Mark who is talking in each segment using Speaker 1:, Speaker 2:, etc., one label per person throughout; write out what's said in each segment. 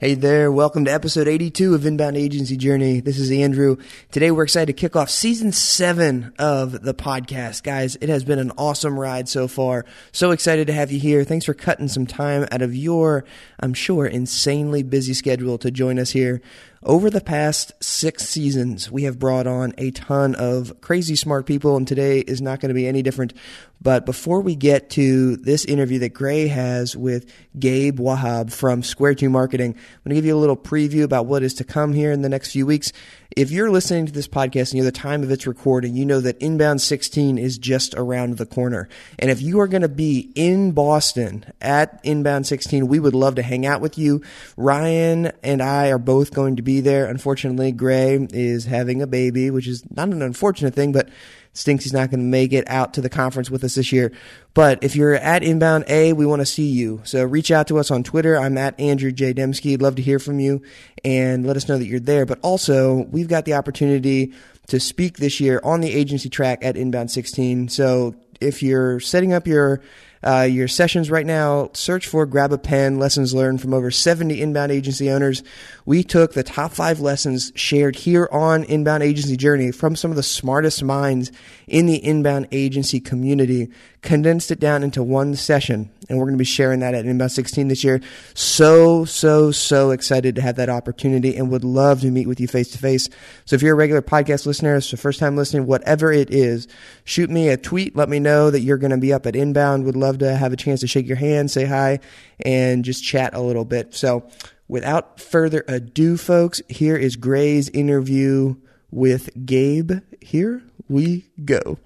Speaker 1: Hey there, welcome to episode 82 of Inbound Agency Journey. This is Andrew. Today we're excited to kick off season seven of the podcast. Guys, it has been an awesome ride so far. So excited to have you here. Thanks for cutting some time out of your, I'm sure, insanely busy schedule to join us here. Over the past six seasons, we have brought on a ton of crazy smart people, and today is not going to be any different. But before we get to this interview that Gray has with Gabe Wahab from Square 2 Marketing, I'm going to give you a little preview about what is to come here in the next few weeks. If you're listening to this podcast and you're the time of its recording, you know that Inbound 16 is just around the corner. And if you are going to be in Boston at Inbound 16, we would love to hang out with you. Ryan and I are both going to be there. Unfortunately, Gray is having a baby, which is not an unfortunate thing, but stinks he's not going to make it out to the conference with us this year. But if you're at Inbound A, we want to see you. So reach out to us on Twitter. I'm at Andrew J. Dymski. Love to hear from you and let us know that you're there. But also, we've got the opportunity to speak this year on the agency track at Inbound 16. So if you're setting up your uh, your sessions right now, search for Grab a Pen Lessons Learned from over 70 inbound agency owners. We took the top five lessons shared here on Inbound Agency Journey from some of the smartest minds in the inbound agency community, condensed it down into one session. And we're going to be sharing that at Inbound 16 this year. So, so, so excited to have that opportunity and would love to meet with you face to face. So if you're a regular podcast listener, it's so first time listening, whatever it is, shoot me a tweet. Let me know that you're going to be up at Inbound. Would love to have a chance to shake your hand, say hi, and just chat a little bit. So without further ado, folks, here is Gray's interview with Gabe. Here we go.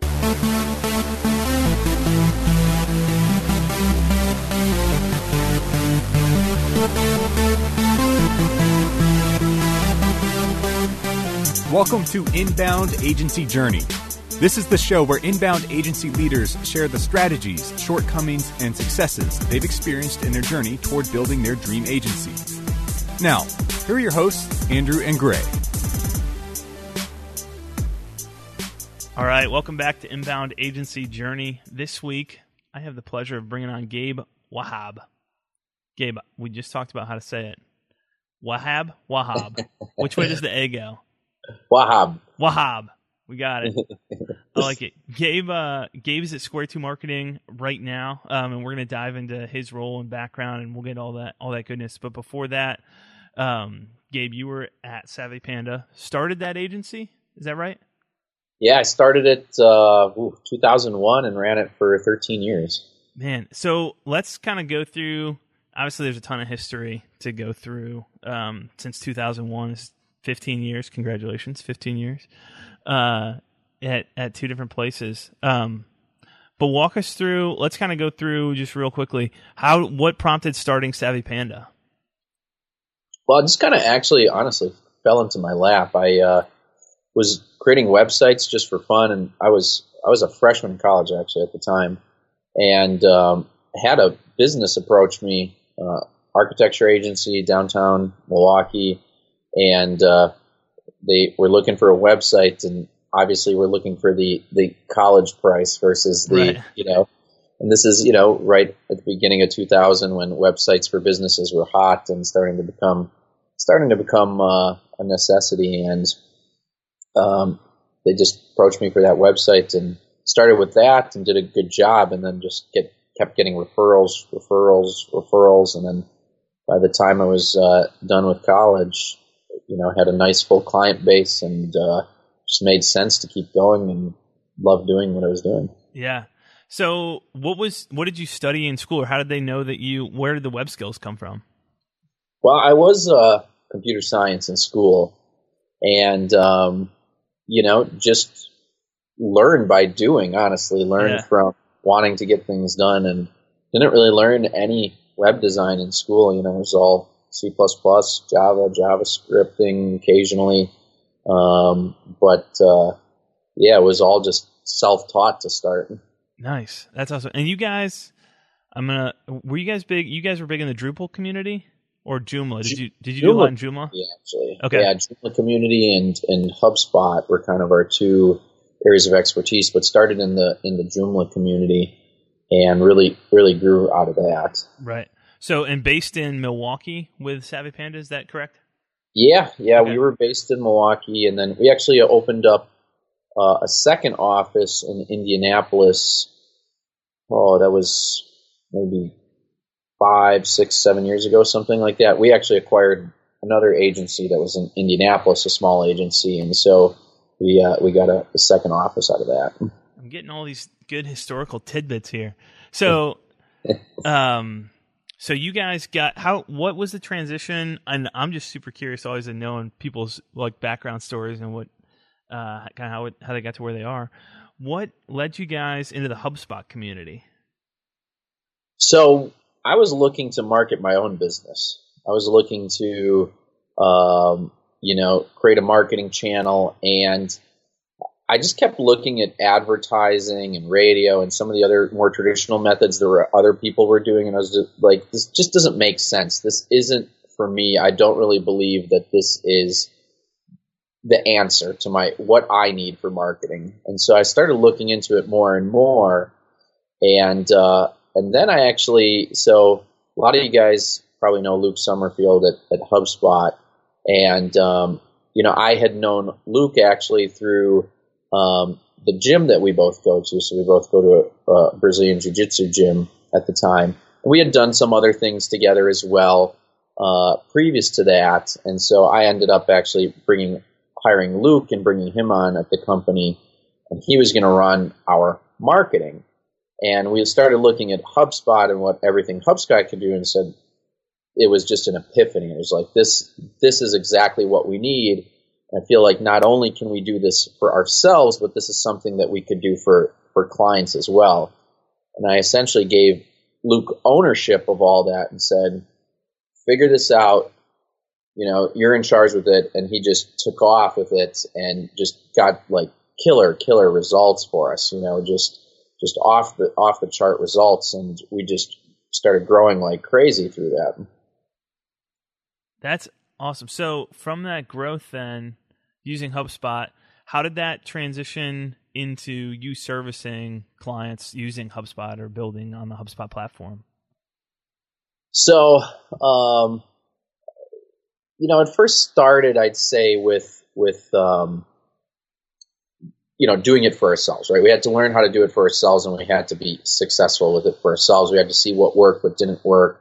Speaker 2: Welcome to Inbound Agency Journey. This is the show where inbound agency leaders share the strategies, shortcomings, and successes they've experienced in their journey toward building their dream agency. Now, here are your hosts, Andrew and Gray.
Speaker 3: All right, welcome back to Inbound Agency Journey. This week, I have the pleasure of bringing on Gabe Wahab. Gabe, we just talked about how to say it. Wahab, Wahab. Which way does the A go?
Speaker 4: Wahab.
Speaker 3: Wahab. We got it. I like it. Gabe, uh, Gabe's at Square Two Marketing right now, um, and we're gonna dive into his role and background, and we'll get all that all that goodness. But before that, um, Gabe, you were at Savvy Panda. Started that agency, is that right?
Speaker 4: Yeah, I started it uh, ooh, 2001 and ran it for 13 years.
Speaker 3: Man, so let's kind of go through. Obviously, there's a ton of history to go through um, since 2001. 15 years. Congratulations, 15 years uh, at at two different places. Um, but walk us through. Let's kind of go through just real quickly how what prompted starting Savvy Panda.
Speaker 4: Well, it just kind of actually, honestly, fell into my lap. I uh, was creating websites just for fun, and I was I was a freshman in college actually at the time, and um, had a business approach me, uh, architecture agency downtown Milwaukee and uh, they were looking for a website, and obviously we're looking for the the college price versus the
Speaker 3: Right.
Speaker 4: you know. And this is you know right at the beginning of 2000 when websites for businesses were hot and starting to become starting to become uh, a necessity, and um, they just approached me for that website and started with that and did a good job, and then just get kept getting referrals, referrals, referrals, and then by the time I was uh, done with college, you know, had a nice full client base and uh, just made sense to keep going and loved doing what I was doing.
Speaker 3: Yeah. So what was what did you study in school, or how did they know that you? Where did the web skills come from?
Speaker 4: Well, I was uh, computer science in school, and um, you know, just learn by doing. Honestly, learn
Speaker 3: Yeah.
Speaker 4: from wanting to get things done, and didn't really learn any web design in school. You know, it was all C++, Java, JavaScripting occasionally, um, but uh, yeah, it was all just self-taught to start.
Speaker 3: Nice. That's awesome. And you guys, I'm gonna. Were you guys big? You guys were big in the Drupal community or Joomla? Did you did you do a lot in Joomla?
Speaker 4: Yeah, actually.
Speaker 3: Okay.
Speaker 4: Yeah, Joomla community and and HubSpot were kind of our two areas of expertise, but started in the in the Joomla community and really really grew out of that.
Speaker 3: Right. So, and based in Milwaukee with Savvy Panda, is that correct?
Speaker 4: Yeah, yeah,
Speaker 3: Okay.
Speaker 4: we were based in Milwaukee, and then we actually opened up uh, a second office in Indianapolis. Oh, that was maybe five, six, seven years ago, something like that. We actually acquired another agency that was in Indianapolis, a small agency, and so we uh, we got a, a second office out of that.
Speaker 3: I'm getting all these good historical tidbits here. So, um, so you guys got how? What was the transition? And I'm just super curious, always in knowing people's like background stories and what, uh, kind of how it, how they got to where they are. What led you guys into the HubSpot community?
Speaker 4: So I was looking to market my own business. I was looking to, um, you know, create a marketing channel, and I just kept looking at advertising and radio and some of the other more traditional methods that were, other people were doing, and I was just like, this just doesn't make sense. This isn't for me. I don't really believe that this is the answer to my what I need for marketing. And so I started looking into it more and more, and uh, and then I actually so a lot of you guys probably know Luke Summerfield at, at HubSpot, and um, you know I had known Luke actually through um, the gym that we both go to. So we both go to a, a Brazilian Jiu Jitsu gym at the time. We had done some other things together as well uh, previous to that, and so I ended up actually bringing hiring Luke and bringing him on at the company, and he was going to run our marketing. And we started looking at HubSpot and what everything HubSpot could do, and said it was just an epiphany. It was like this: this is exactly what we need. I feel like not only can we do this for ourselves, but this is something that we could do for for clients as well. And I essentially gave Luke ownership of all that and said, "Figure this out you know, you're in charge with it. And he just took off with it and just got like killer, killer results for us, you know, just, just off the, off the chart results. And we just started growing like crazy through that.
Speaker 3: That's awesome. So from that growth, then using HubSpot, how did that transition into you servicing clients using HubSpot or building on the HubSpot platform?
Speaker 4: So, um, you know, it first started, I'd say, with with um, you know doing it for ourselves, right? We had to learn how to do it for ourselves, and we had to be successful with it for ourselves. We had to see what worked, what didn't work,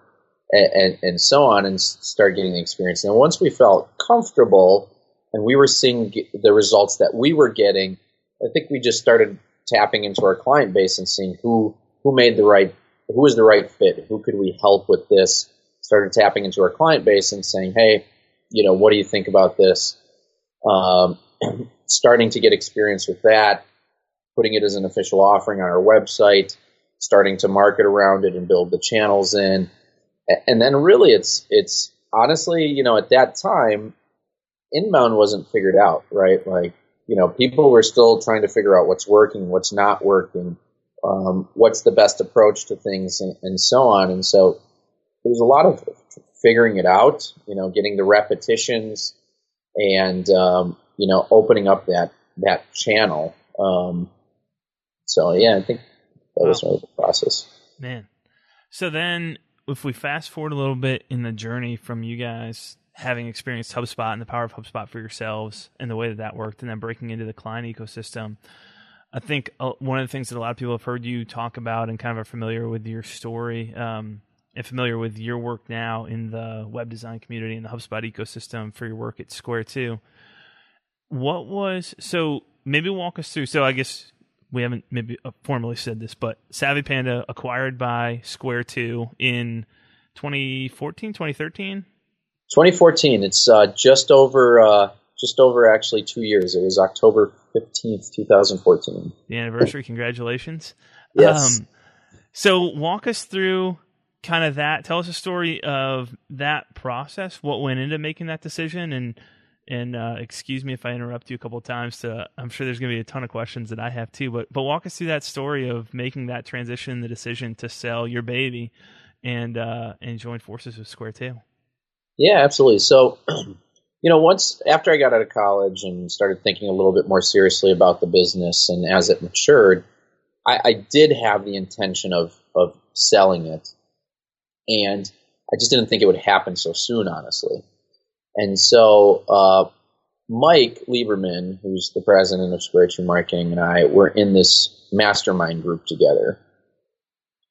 Speaker 4: and, and, and so on, and start getting the experience. And once we felt comfortable, and we were seeing the results that we were getting, I think we just started tapping into our client base and seeing who who made the right, who was the right fit, who could we help with this. Started tapping into our client base and saying, hey you know, what do you think about this? Um, starting to get experience with that, putting it as an official offering on our website, starting to market around it and build the channels in, and then really, it's it's honestly, you know, at that time, inbound wasn't figured out, right? Like, you know, people were still trying to figure out what's working, what's not working, um, what's the best approach to things, and, and so on. And so, there was a lot of figuring it out, you know, getting the repetitions and, um, you know, opening up that, that channel. Um, so yeah, I think that was
Speaker 3: Wow.
Speaker 4: the process.
Speaker 3: Man. So then, if we fast forward a little bit in the journey from you guys having experienced HubSpot and the power of HubSpot for yourselves and the way that that worked, and then breaking into the client ecosystem, I think uh, one of the things that a lot of people have heard you talk about and kind of are familiar with your story um, and familiar with your work now in the web design community and the HubSpot ecosystem for your work at Square 2. What was so? Maybe walk us through. So I guess we haven't maybe uh, formally said this, but Savvy Panda acquired by Square 2 in 2014, 2013.
Speaker 4: 2014. It's uh, just over, uh, just over actually two years. It was October 15th, 2014.
Speaker 3: The anniversary. Congratulations.
Speaker 4: Yes.
Speaker 3: Um, so walk us through kind of that. Tell us a story of that process. What went into making that decision, and and uh, excuse me if I interrupt you a couple of times. To I'm sure there's going to be a ton of questions that I have too. But but walk us through that story of making that transition, the decision to sell your baby, and uh, and join forces with Square Two.
Speaker 4: Yeah, absolutely. So, you know, once after I got out of college and started thinking a little bit more seriously about the business, and as it matured, I, I did have the intention of of selling it, and I just didn't think it would happen so soon, honestly. And so uh, Mike Lieberman, who's the president of Two Marketing, and I were in this mastermind group together,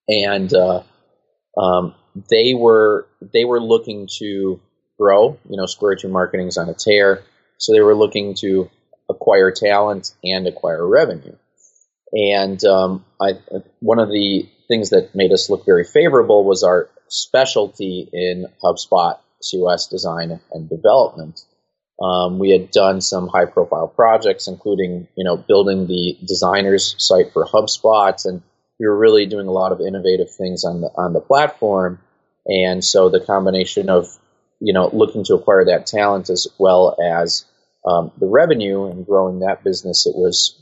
Speaker 4: and uh, um, they were they were looking to grow. You know, Square Two Marketing is on a tear, so they were looking to acquire talent and acquire revenue. And um, I, one of the things that made us look very favorable was our specialty in HubSpot COS design and development. Um, we had done some high profile projects, including, you know, building the designers site for HubSpot. And we were really doing a lot of innovative things on the, on the platform. And so the combination of, you know, looking to acquire that talent as well as um, the revenue and growing that business, it was,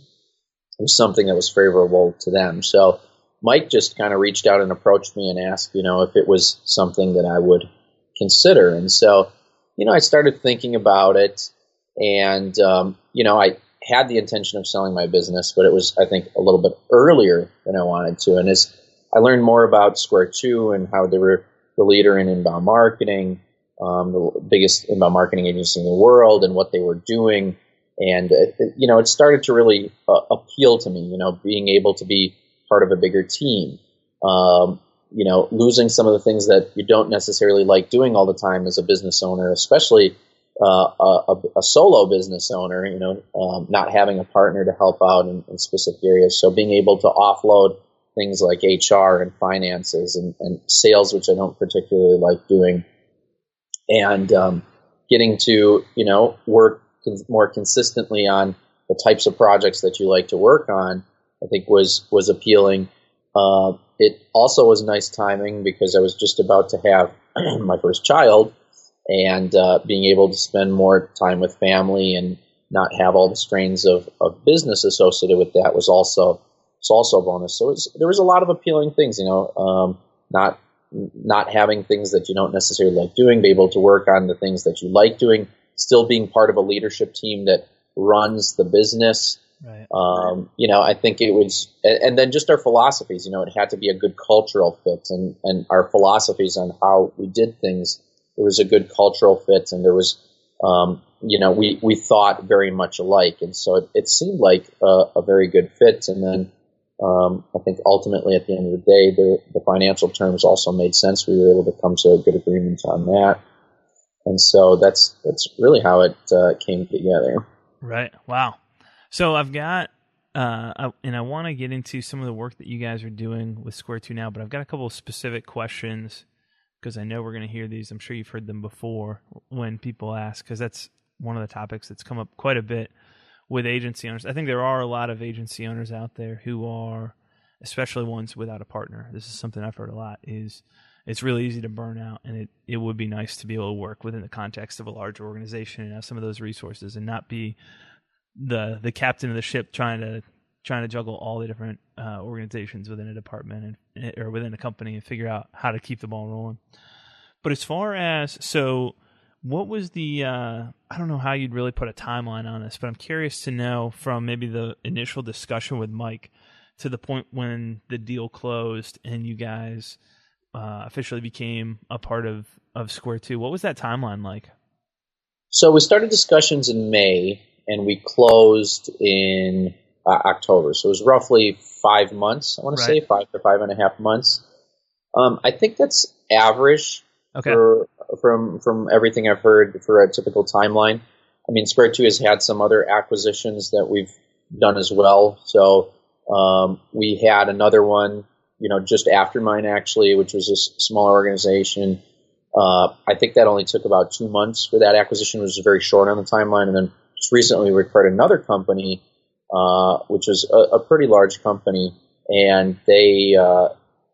Speaker 4: it was something that was favorable to them. So Mike just kind of reached out and approached me and asked, you know, if it was something that I would consider. And so, you know, I started thinking about it, and um, you know, I had the intention of selling my business, but it was, I think, a little bit earlier than I wanted to. And as I learned more about Square Two and how they were the leader in inbound marketing, um, the biggest inbound marketing agency in the world, and what they were doing, and it, you know, it started to really uh, appeal to me. You know, being able to be part of a bigger team. Um, you know, losing some of the things that you don't necessarily like doing all the time as a business owner, especially uh, a, a, solo business owner, you know, um, not having a partner to help out in, in, specific areas. So being able to offload things like HR and finances and, and sales, which I don't particularly like doing, and um, getting to, you know, work more consistently on the types of projects that you like to work on, I think was was appealing. Uh, it also was nice timing because I was just about to have my first child, and uh, being able to spend more time with family and not have all the strains of, of business associated with that was also was also a bonus. So was, there was a lot of appealing things, you know, um, not not having things that you don't necessarily like doing, be able to work on the things that you like doing, still being part of a leadership team that runs the business
Speaker 3: Right.
Speaker 4: Um, you know, I think it was, and then just our philosophies. You know, it had to be a good cultural fit, and and our philosophies on how we did things. There was a good cultural fit, and there was, um, you know, we we thought very much alike, and so it, it seemed like a, a, very good fit. And then um, I think ultimately, at the end of the day, the the financial terms also made sense. We were able to come to a good agreement on that, and so that's that's really how it uh, came together.
Speaker 3: Right. Wow. So I've got, uh, I, and I want to get into some of the work that you guys are doing with Square Two now, but I've got a couple of specific questions because I know we're going to hear these. I'm sure you've heard them before when people ask, because that's one of the topics that's come up quite a bit with agency owners. I think there are a lot of agency owners out there who are, especially ones without a partner. This is something I've heard a lot. Is it's really easy to burn out, and it it would be nice to be able to work within the context of a larger organization and have some of those resources, and not be the the captain of the ship trying to trying to juggle all the different uh, organizations within a department and or within a company and figure out how to keep the ball rolling. But as far as so, what was the uh, I don't know how you'd really put a timeline on this, but I'm curious to know from maybe the initial discussion with Mike to the point when the deal closed and you guys uh, officially became a part of of Square Two. What was that timeline like?
Speaker 4: So we started discussions in May and we closed in uh, October. So it was roughly five months. I want right. to say five to five and a half months. Um, I think that's average okay. for, from from everything I've heard for a typical timeline. I mean, Square Two has had some other acquisitions that we've done as well. So um, we had another one, you know, just after mine actually, which was a smaller organization. Uh, I think that only took about two months for that acquisition, which was very short on the timeline, and then just recently we acquired another company, uh, which was a, a, pretty large company, and they uh,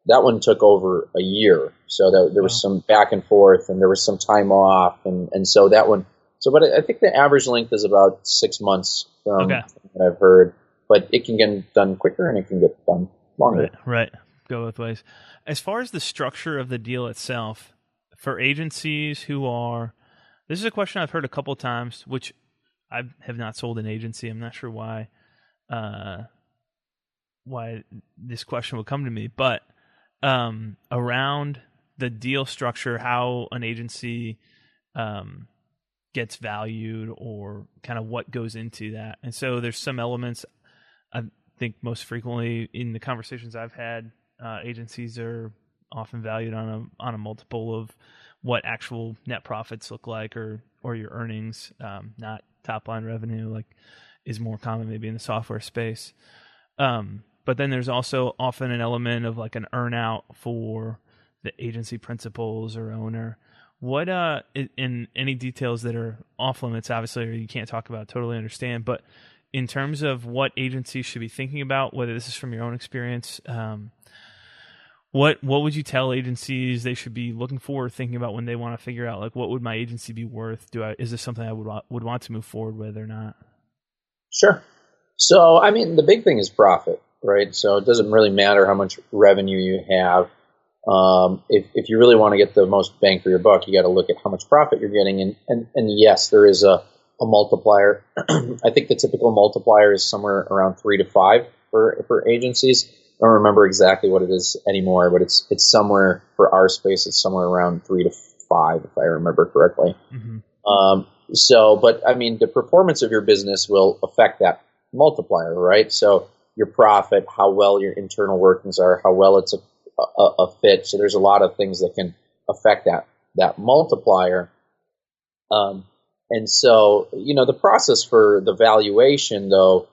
Speaker 4: that one took over a year. So there, there was some back and forth, and there was some time off, and and so that one. So, but I think the average length is about six months from okay. what I've heard. But it can get done quicker, and it can get done longer.
Speaker 3: Right, right. Go both ways. As far as the structure of the deal itself, for agencies who are, this is a question I've heard a couple times, which I have not sold an agency. I'm not sure why uh, why this question would come to me, but um, around the deal structure, how an agency um, gets valued, or kind of what goes into that. And so there's some elements. I think most frequently in the conversations I've had, uh, agencies are often valued on a on a multiple of what actual net profits look like, or or your earnings, um, not top line revenue, like is more common maybe in the software space. Um, but then there's also often an element of like an earnout for the agency principals or owner. What uh in any details that are off limits, obviously, or you can't talk about, totally understand. But in terms of what agencies should be thinking about, whether this is from your own experience, um, what what would you tell agencies they should be looking for or thinking about when they want to figure out like what would my agency be worth? Do I is this something I would would want to move forward with or not?
Speaker 4: Sure. So I mean, the big thing is profit right? So it doesn't really matter how much revenue you have. Um, if, if you really want to get the most bang for your buck, you got to look at how much profit you're getting. And, and, and yes, there is a, a multiplier. I think the typical multiplier is somewhere around three to five for, for agencies. I don't remember exactly what it is anymore, but it's, it's somewhere for our space, it's somewhere around three to five, if I remember correctly. Mm-hmm. Um, so, but I mean, the performance of your business will affect that multiplier, right? So your profit, how well your internal workings are, how well it's a, a, a fit. So there's a lot of things that can affect that that multiplier. Um, and so, you know, the process for the valuation, though,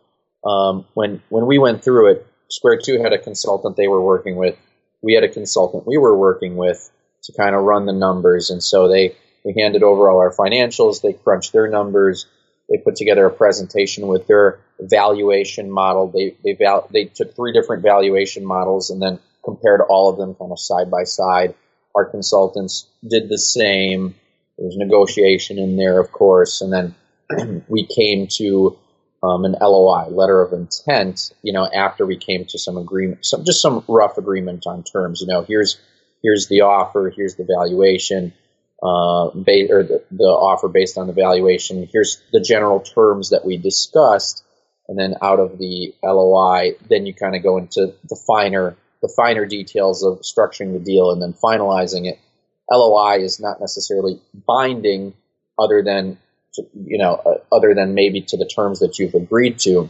Speaker 4: um, when when we went through it, Square Two had a consultant they were working with. We had a consultant we were working with to kind of run the numbers, and so they we handed over all our financials. They crunched their numbers. They put together a presentation with their valuation model. They they val- they took three different valuation models and then compared all of them kind of side by side. Our consultants did the same. There was negotiation in there, of course, and then we came to um, an LOI, letter of intent. You know, after we came to some agreement, some just some rough agreement on terms. You know, here's here's the offer, here's the valuation uh, ba- or the, the offer based on the valuation. Here's the general terms that we discussed, and then out of the LOI, then you kind of go into the finer the finer details of structuring the deal and then finalizing it. LOI is not necessarily binding, other than you know, uh, other than maybe to the terms that you've agreed to.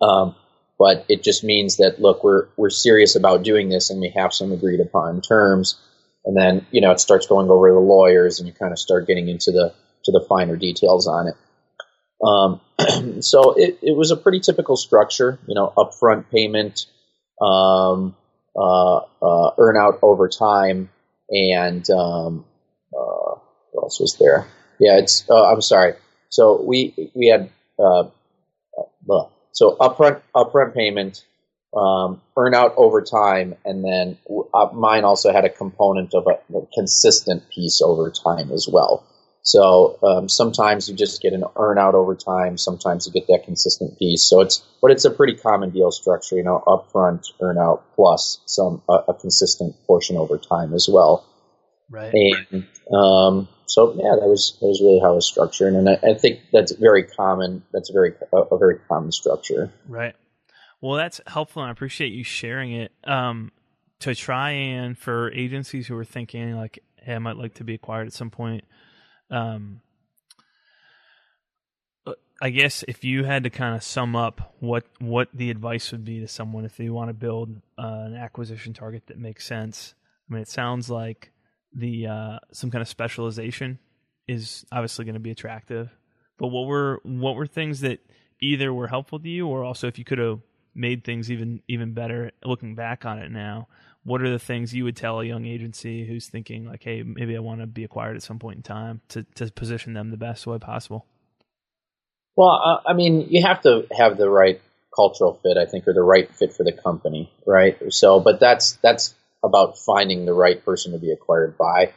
Speaker 4: Um, but it just means that look, we're we're serious about doing this, and we have some agreed upon terms and then you know it starts going over to the lawyers, and you kind of start getting into the to the finer details on it. Um, so it, it was a pretty typical structure, you know, upfront payment, um, uh, uh, earn out over time, and um, uh, what else was there? Yeah, it's. Uh, I'm sorry. So we we had uh, uh, so upfront upfront payment, um, earn out over time, and then uh, mine also had a component of a, a, consistent piece over time as well. So um, sometimes you just get an earn out over time, sometimes you get that consistent piece. So it's but it's a pretty common deal structure, you know, upfront earn out plus some a, a consistent portion over time as well.
Speaker 3: Right.
Speaker 4: And um, so yeah, that was that was really how it was structured, and I, I think that's very common. That's a very a, a very common structure.
Speaker 3: Right. Well, that's helpful, and I appreciate you sharing it. Um, to try and for agencies who are thinking like, "Hey, I might like to be acquired at some point," um, I guess if you had to kind of sum up what what the advice would be to someone if they want to build uh, an acquisition target that makes sense. I mean, it sounds like the uh, some kind of specialization is obviously going to be attractive. But what were what were things that either were helpful to you, or also if you could have made things even even better looking back on it now what are the things you would tell a young agency who's thinking like hey maybe i want to be acquired at some point in time to, to position them the best way possible
Speaker 4: well i mean you have to have the right cultural fit i think or the right fit for the company right so but that's that's about finding the right person to be acquired by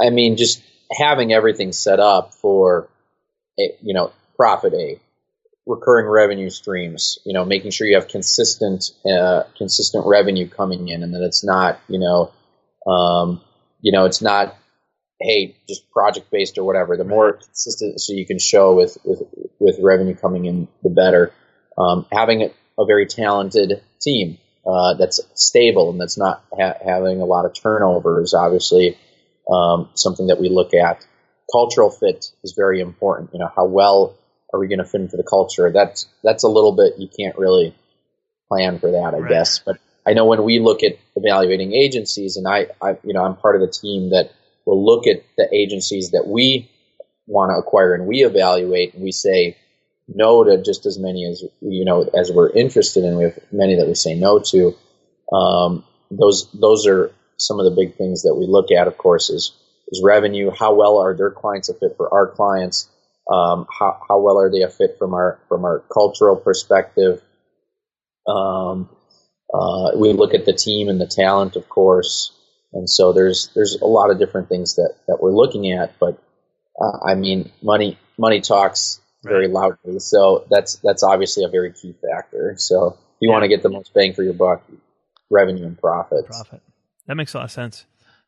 Speaker 4: i mean just having everything set up for a, you know profit a recurring revenue streams. You know, making sure you have consistent uh, consistent revenue coming in, and that it's not you know, um, you know, it's not hey just project based or whatever. The more consistent, so you can show with with with revenue coming in, the better. Um, having a, a, very talented team. Uh, that's stable and that's not ha- having a lot of turnover is obviously um, something that we look at. Cultural fit is very important. You know, how well are we going to fit into the culture? That's that's a little bit you can't really plan for that, I
Speaker 3: Right.
Speaker 4: guess. But I know when we look at evaluating agencies, and I, I, you know, I'm part of the team that will look at the agencies that we want to acquire and we evaluate, and we say no to just as many as you know as we're interested in. We have many that we say no to. Um, those those are some of the big things that we look at. Of course, is is revenue. How well are their clients a fit for our clients? Um, how how well are they a fit from our from our cultural perspective? Um, uh, we look at the team and the talent, of course, and so there's there's a lot of different things that that we're looking at. But uh, I mean, money money talks very loudly, so that's that's obviously a very key factor. So if you want to get the most bang for your buck, revenue and profits.
Speaker 3: Profit. That makes a lot of sense.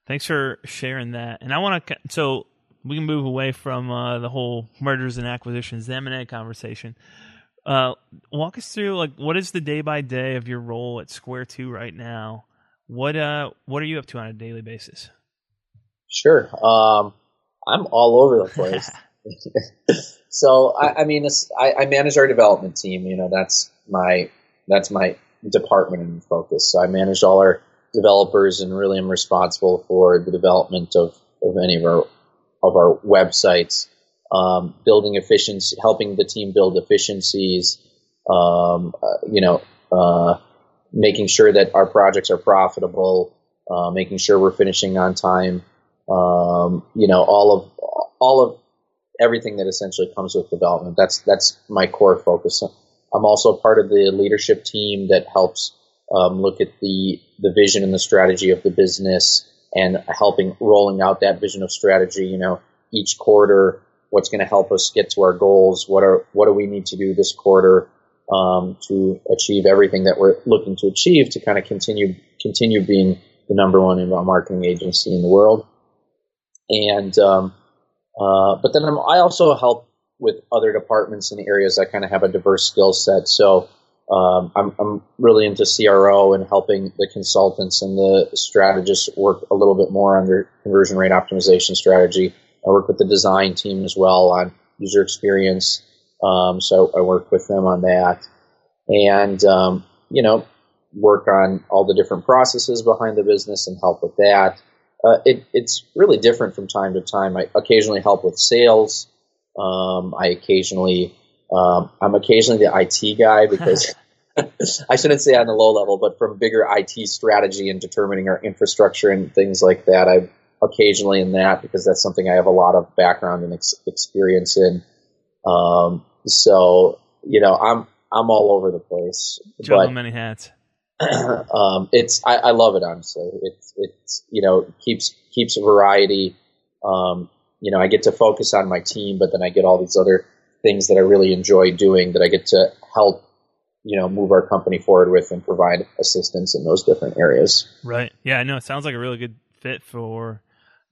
Speaker 3: Thanks for sharing that. And I want to so we can move away from uh, the whole mergers and acquisitions, the M and A conversation. Uh, walk us through like what is the day by day of your role at Square Two right now? What uh what are you up to on a daily basis?
Speaker 4: Sure. Um, I'm all over the place. so I, I mean, I, I manage our development team. You know, that's my that's my department and focus. So I manage all our developers and really am responsible for the development of, of any of our of our websites, um, building efficiency, helping the team build efficiencies. Um, uh, you know, uh, making sure that our projects are profitable, uh, making sure we're finishing on time. Um, you know, all of all of everything that essentially comes with development. That's that's my core focus. I'm also part of the leadership team that helps um, look at the the vision and the strategy of the business and helping rolling out that vision of strategy. You know, each quarter, what's going to help us get to our goals? What are what do we need to do this quarter um, to achieve everything that we're looking to achieve to kind of continue continue being the number one inbound marketing agency in the world? And um, uh, but then I'm, I also help with other departments in areas that kind of have a diverse skill set. So um, I'm, I'm really into CRO and helping the consultants and the strategists work a little bit more on their conversion rate optimization strategy. I work with the design team as well on user experience. Um, so I work with them on that, and um, you know, work on all the different processes behind the business and help with that. Uh, it, it's really different from time to time. I occasionally help with sales. Um, I occasionally, um, I'm occasionally the IT guy because I shouldn't say on the low level, but from bigger IT strategy and determining our infrastructure and things like that. I'm occasionally in that because that's something I have a lot of background and ex- experience in. Um, so you know, I'm I'm all over the place.
Speaker 3: Juggling many hats.
Speaker 4: um, it's I, I love it honestly. It's it's you know keeps keeps variety. Um, you know, I get to focus on my team, but then I get all these other things that I really enjoy doing that I get to help you know move our company forward with and provide assistance in those different areas.
Speaker 3: Right. Yeah, I know. It sounds like a really good fit for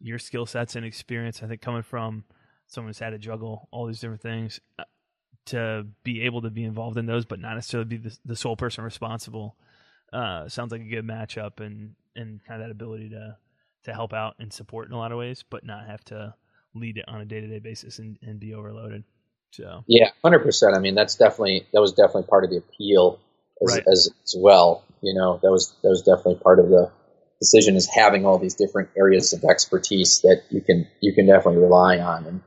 Speaker 3: your skill sets and experience. I think coming from someone who's had to juggle all these different things uh, to be able to be involved in those, but not necessarily be the, the sole person responsible. Uh, sounds like a good matchup and, and kind of that ability to, to help out and support in a lot of ways, but not have to lead it on a day to day basis and, and be overloaded. So,
Speaker 4: Yeah, hundred percent. I mean, that's definitely that was definitely part of the appeal as,
Speaker 3: Right.
Speaker 4: as as well. You know, that was that was definitely part of the decision is having all these different areas of expertise that you can you can definitely rely on. And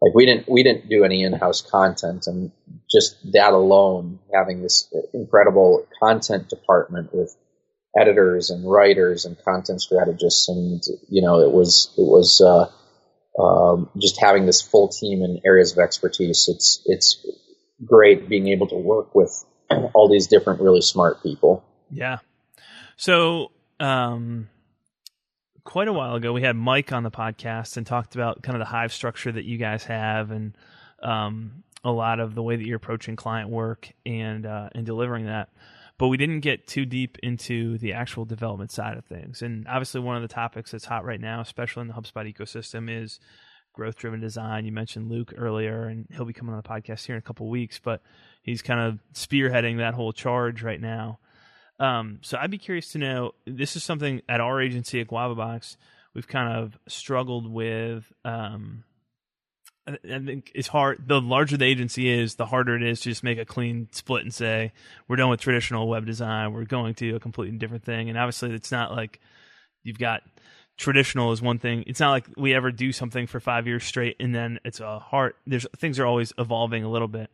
Speaker 4: like we didn't we didn't do any in house content, and just that alone, having this incredible content department with editors and writers and content strategists, and you know, it was it was. Uh, um, just having this full team in areas of expertise. It's it's great being able to work with all these different really smart people.
Speaker 3: Yeah. So, um, quite a while ago, we had Mike on the podcast and talked about kind of the hive structure that you guys have and um, a lot of the way that you're approaching client work and uh, and delivering that. But we didn't get too deep into the actual development side of things. And obviously, one of the topics that's hot right now, especially in the HubSpot ecosystem, is growth driven design. You mentioned Luke earlier, and he'll be coming on the podcast here in a couple weeks. But he's kind of spearheading that whole charge right now. Um, so I'd be curious to know. This is something at our agency at Guava Box we've kind of struggled with. Um, I think it's hard. The larger the agency is, the harder it is to just make a clean split and say we're done with traditional web design. We're going to a completely different thing. And obviously, it's not like you've got traditional is one thing. It's not like we ever do something for five years straight and then it's a hard. There's things are always evolving a little bit.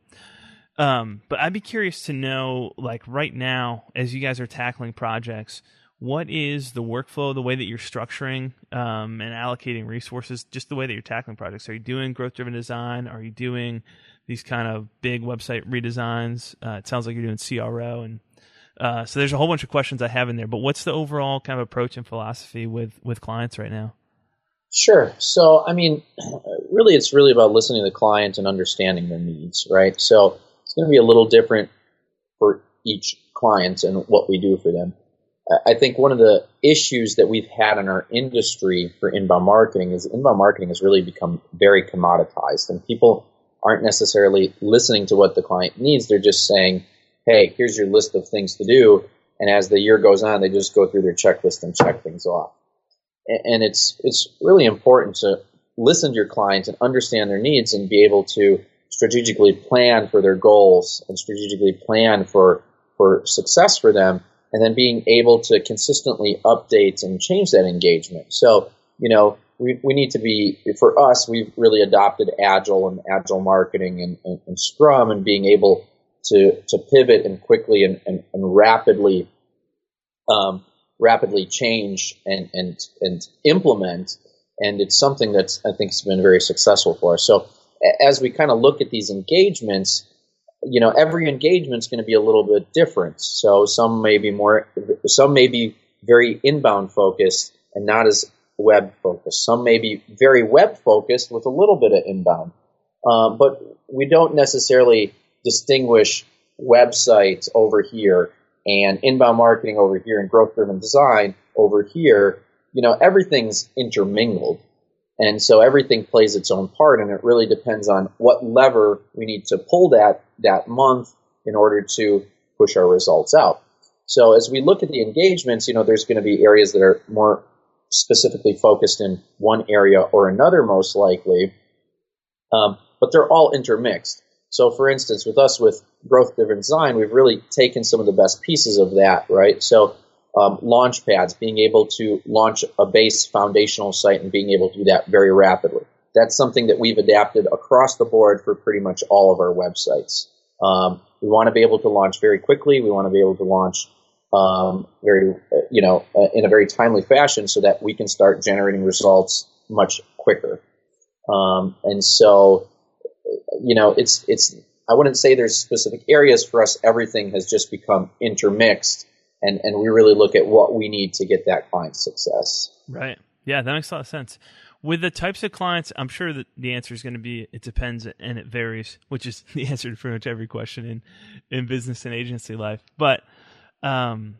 Speaker 3: Um, but I'd be curious to know, like right now, as you guys are tackling projects, what is the workflow, the way that you're structuring um, and allocating resources, just the way that you're tackling projects? Are you doing growth driven design? Are you doing these kind of big website redesigns? Uh, it sounds like you're doing CRO, and uh, so there's a whole bunch of questions I have in there. But what's the overall kind of approach and philosophy with with clients right now?
Speaker 4: Sure. So, I mean, really, it's really about listening to the client and understanding their needs, right? So, it's going to be a little different for each client and what we do for them. I think one of the issues that we've had in our industry for inbound marketing is inbound marketing has really become very commoditized, and people aren't necessarily listening to what the client needs. They're just saying, "Hey, here's your list of things to do," and as the year goes on, they just go through their checklist and check things off. And it's it's really important to listen to your clients and understand their needs and be able to strategically plan for their goals and strategically plan for for success for them and then being able to consistently update and change that engagement. So, you know, we, we need to be, for us, we've really adopted Agile and Agile marketing and, and, and Scrum and being able to, to pivot and quickly and, and, and rapidly, um, rapidly change and, and, and implement. And it's something that's, I think, has been very successful for us. So as we kind of look at these engagements, you know, every engagement is going to be a little bit different. So some may be more, some may be very inbound focused and not as web focused. Some may be very web focused with a little bit of inbound. Um, but we don't necessarily distinguish websites over here and inbound marketing over here and growth driven design over here. You know, everything's intermingled. And so everything plays its own part, and it really depends on what lever we need to pull that that month in order to push our results out. So as we look at the engagements, you know, there's going to be areas that are more specifically focused in one area or another, most likely, um, but they're all intermixed. So, for instance, with us with growth driven design, we've really taken some of the best pieces of that, right? So um, launch pads, being able to launch a base foundational site and being able to do that very rapidly. That's something that we've adapted across the board for pretty much all of our websites. Um, we want to be able to launch very quickly. We want to be able to launch um, very, you know, uh, in a very timely fashion so that we can start generating results much quicker. Um, and so, you know, it's it's. I wouldn't say there's specific areas for us. Everything has just become intermixed and and we really look at what we need to get that client success.
Speaker 3: Right. Yeah, that makes a lot of sense. With the types of clients, I'm sure that the answer is going to be it depends and it varies, which is the answer to pretty much every question in in business and agency life. But um,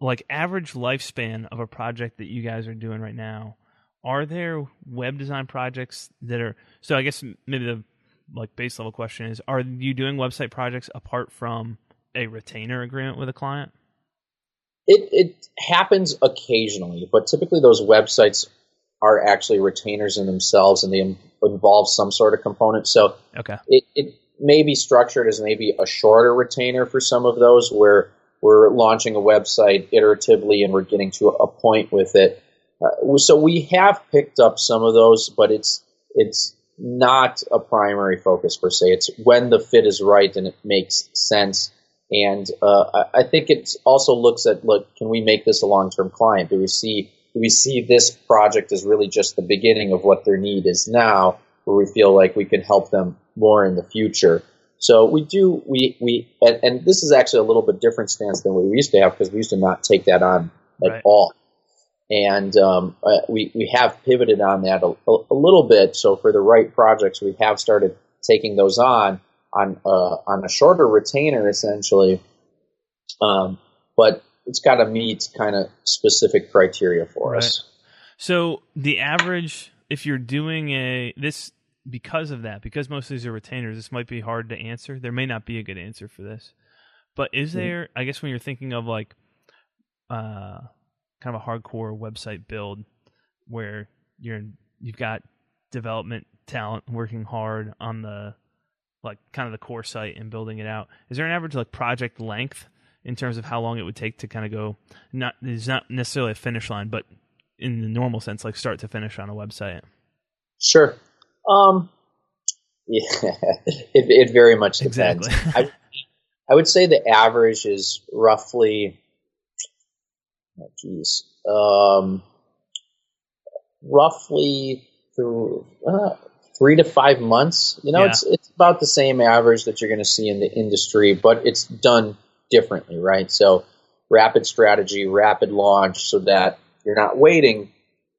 Speaker 3: like average lifespan of a project that you guys are doing right now, are there web design projects that are so? I guess maybe the like base level question is: Are you doing website projects apart from a retainer agreement with a client?
Speaker 4: It, it happens occasionally, but typically those websites are actually retainers in themselves and they involve some sort of component. So
Speaker 3: okay.
Speaker 4: it, it may be structured as maybe a shorter retainer for some of those where we're launching a website iteratively and we're getting to a point with it. Uh, so we have picked up some of those, but it's it's not a primary focus per se. It's when the fit is right and it makes sense and uh, I think it also looks at look, can we make this a long term client? Do we see do we see this project as really just the beginning of what their need is now, where we feel like we can help them more in the future? So we do we we and, and this is actually a little bit different stance than we used to have because we used to not take that on at right. all. And um, uh, we we have pivoted on that a, a, a little bit. So for the right projects, we have started taking those on on uh, on a shorter retainer essentially, um, but it's got to meet kind of specific criteria for right. us.
Speaker 3: So the average, if you're doing a this because of that, because most of these are retainers, this might be hard to answer. There may not be a good answer for this, But is there? I guess when you're thinking of like, uh, kind of a hardcore website build where you're you've got development talent working hard on the like kind of the core site and building it out. Is there an average like project length in terms of how long it would take to kind of go? Not it's not necessarily a finish line, but in the normal sense, like start to finish on a website.
Speaker 4: Sure. Um. Yeah, it it very much depends.
Speaker 3: Exactly.
Speaker 4: I, I would say the average is roughly. Oh. Um. Roughly through uh, three to five months. You know,
Speaker 3: Yeah.
Speaker 4: it's it's about the same average that you're going to see in the industry, but it's done differently, right? So rapid strategy, rapid launch, so that you're not waiting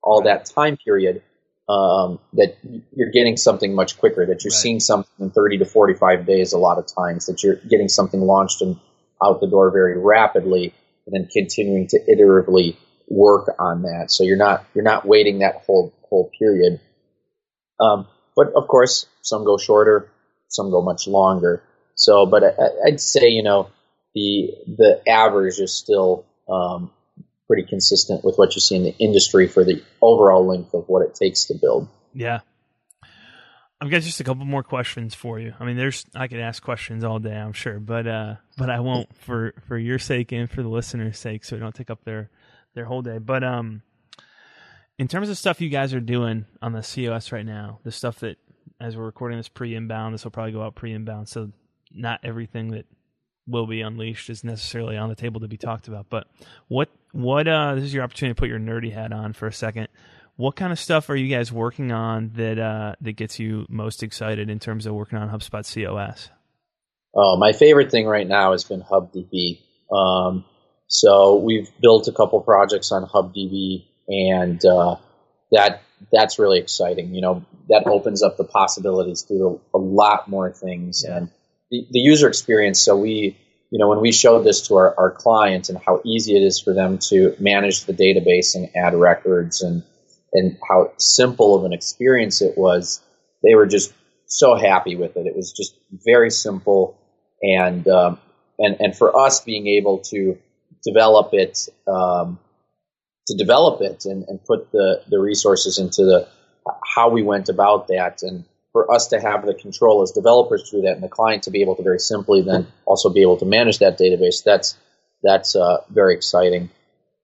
Speaker 4: all that time period. Um, that you're getting something much quicker. That you're
Speaker 3: Right.
Speaker 4: seeing something in 30 to 45 days. A lot of times that you're getting something launched and out the door very rapidly, and then continuing to iteratively work on that. So you're not you're not waiting that whole whole period. Um, but of course, some go shorter, some go much longer. So, but I, I'd say you know the the average is still um, pretty consistent with what you see in the industry for the overall length of what it takes to build.
Speaker 3: Yeah. I've got just a couple more questions for you. I mean, there's I could ask questions all day, I'm sure, but uh, but I won't for for your sake and for the listeners' sake, so we don't take up their their whole day. But um, in terms of stuff you guys are doing on the COS right now, the stuff that as we're recording this pre inbound, this will probably go out pre inbound, so not everything that will be unleashed is necessarily on the table to be talked about. But what what uh, this is your opportunity to put your nerdy hat on for a second what kind of stuff are you guys working on that uh, that gets you most excited in terms of working on HubSpot COS?
Speaker 4: Oh, my favorite thing right now has been HubDB. Um, so we've built a couple projects on HubDB, and uh, that that's really exciting. You know, that opens up the possibilities to do a, lot more things
Speaker 3: Yeah.
Speaker 4: and the, the user experience. So we, you know, when we showed this to our, our clients and how easy it is for them to manage the database and add records and and how simple of an experience it was, they were just so happy with it. It was just very simple, and um, and and for us being able to develop it, um, to develop it and, and put the the resources into the how we went about that, and for us to have the control as developers through that, and the client to be able to very simply then also be able to manage that database. That's that's uh, very exciting.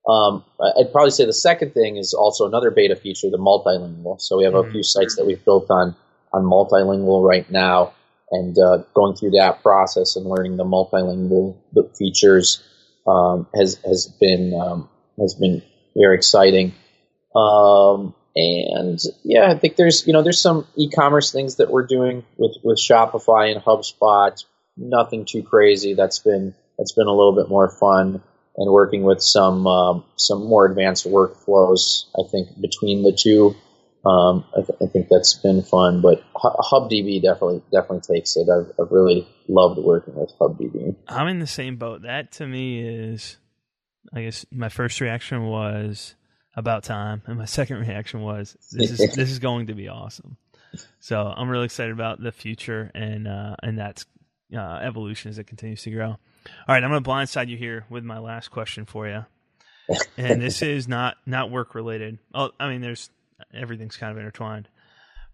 Speaker 4: Um, I'd probably say the second thing is also another beta feature, the multilingual. So we have a
Speaker 3: Mhm.
Speaker 4: few sites that we've built on on multilingual right now, and uh, going through that process and learning the multilingual features um, has has been um, has been very exciting. Um, and yeah, I think there's you know there's some e-commerce things that we're doing with with Shopify and HubSpot. Nothing too crazy. That's been that's been a little bit more fun and working with some um, some more advanced workflows. I think between the two, um, I, th- I think that's been fun. But Hu- HubDB definitely definitely takes it. I've, I've really loved working with HubDB.
Speaker 3: I'm in the same boat. That to me is, I guess, my first reaction was about time, and my second reaction was this is this is going to be awesome. So I'm really excited about the future and uh, and that's uh, evolution as it continues to grow. All right, I'm going to blindside you here with my last question for you, and this is not not work related. Oh, I mean, there's everything's kind of intertwined,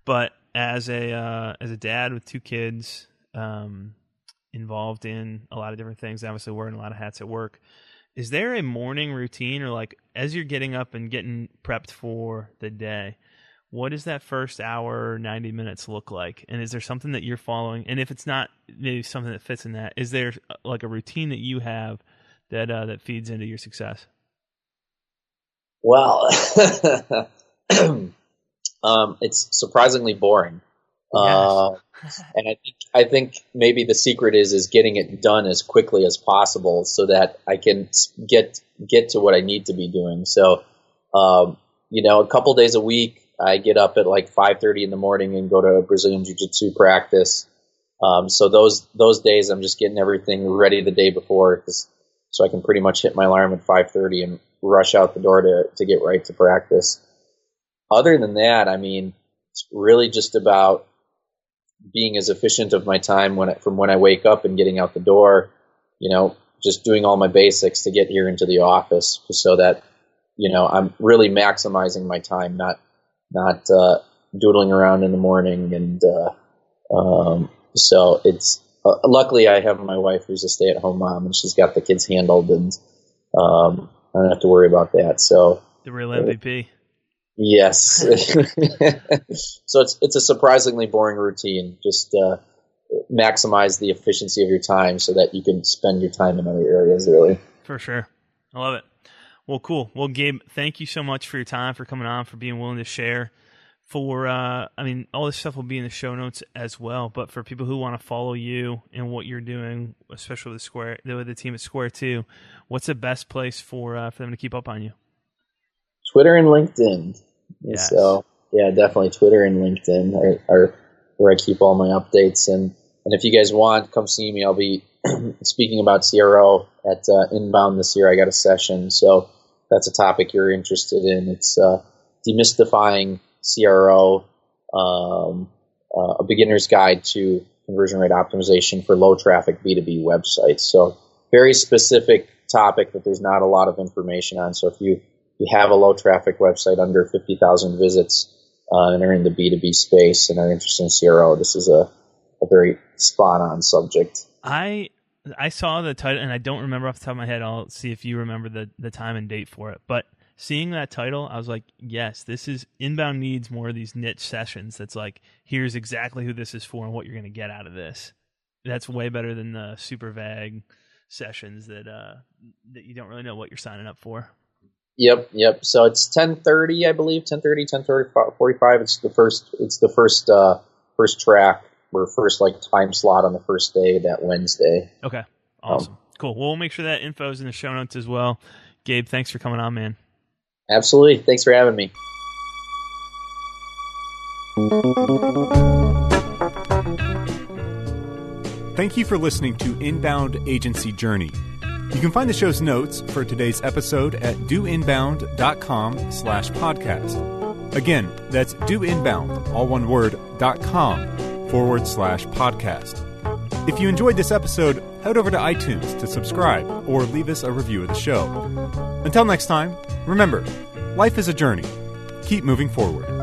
Speaker 3: but as a uh, as a dad with two kids, um, involved in a lot of different things, obviously wearing a lot of hats at work. Is there a morning routine, or like as you're getting up and getting prepped for the day? What does that first hour, 90 minutes look like? And is there something that you're following? And if it's not maybe something that fits in that, is there uh, like a routine that you have that uh, that feeds into your success?
Speaker 4: Well, um, it's surprisingly boring. Uh, and I think I think maybe the secret is is getting it done as quickly as possible so that I can get get to what I need to be doing. So, um, you know, a couple days a week, I get up at like five thirty in the morning and go to Brazilian Jiu Jitsu practice. Um, so those those days, I'm just getting everything ready the day before, so I can pretty much hit my alarm at five thirty and rush out the door to to get right to practice. Other than that, I mean, it's really just about being as efficient of my time when I, from when I wake up and getting out the door, you know, just doing all my basics to get here into the office so that, you know, I'm really maximizing my time, not, not, uh, doodling around in the morning. And, uh, um, so it's, uh, luckily I have my wife who's a stay at home mom and she's got the kids handled and, um, I don't have to worry about that. So
Speaker 3: the real MVP.
Speaker 4: Yes. so it's it's a surprisingly boring routine. Just uh, maximize the efficiency of your time so that you can spend your time in other areas. Really.
Speaker 3: For sure, I love it. Well, cool. Well, Gabe, thank you so much for your time, for coming on, for being willing to share. For uh, I mean, all this stuff will be in the show notes as well. But for people who want to follow you and what you're doing, especially with the Square, with the team at Square Two, what's the best place for uh, for them to keep up on you?
Speaker 4: Twitter and LinkedIn. Yes. So yeah, definitely Twitter and LinkedIn are, are, where I keep all my updates. And and if you guys want, come see me. I'll be speaking about CRO at uh, Inbound this year. I got a session, so that's a topic you're interested in. It's uh, demystifying CRO, um, uh, a beginner's guide to conversion rate optimization for low traffic B2B websites. So very specific topic that there's not a lot of information on. So if you you have a low traffic website under 50,000 visits uh, and are in the B2B space and are interested in CRO, this is a, a very spot on subject.
Speaker 3: I I saw the title and I don't remember off the top of my head. I'll see if you remember the, the time and date for it. But seeing that title, I was like, yes, this is inbound needs more of these niche sessions. That's like, here's exactly who this is for and what you're going to get out of this. That's way better than the super vague sessions that uh that you don't really know what you're signing up for.
Speaker 4: Yep, yep. So it's ten thirty, I believe, 10.30, 10.30, 45. It's the first. It's the first uh, first track or first like time slot on the first day that Wednesday.
Speaker 3: Okay, awesome, um, cool. Well, we'll make sure that info is in the show notes as well. Gabe, thanks for coming on, man.
Speaker 4: Absolutely. Thanks for having me.
Speaker 2: Thank you for listening to Inbound Agency Journey. You can find the show's notes for today's episode at doinbound.com slash podcast. Again, that's doinbound, all one word, dot com forward slash podcast. If you enjoyed this episode, head over to iTunes to subscribe or leave us a review of the show. Until next time, remember, life is a journey. Keep moving forward.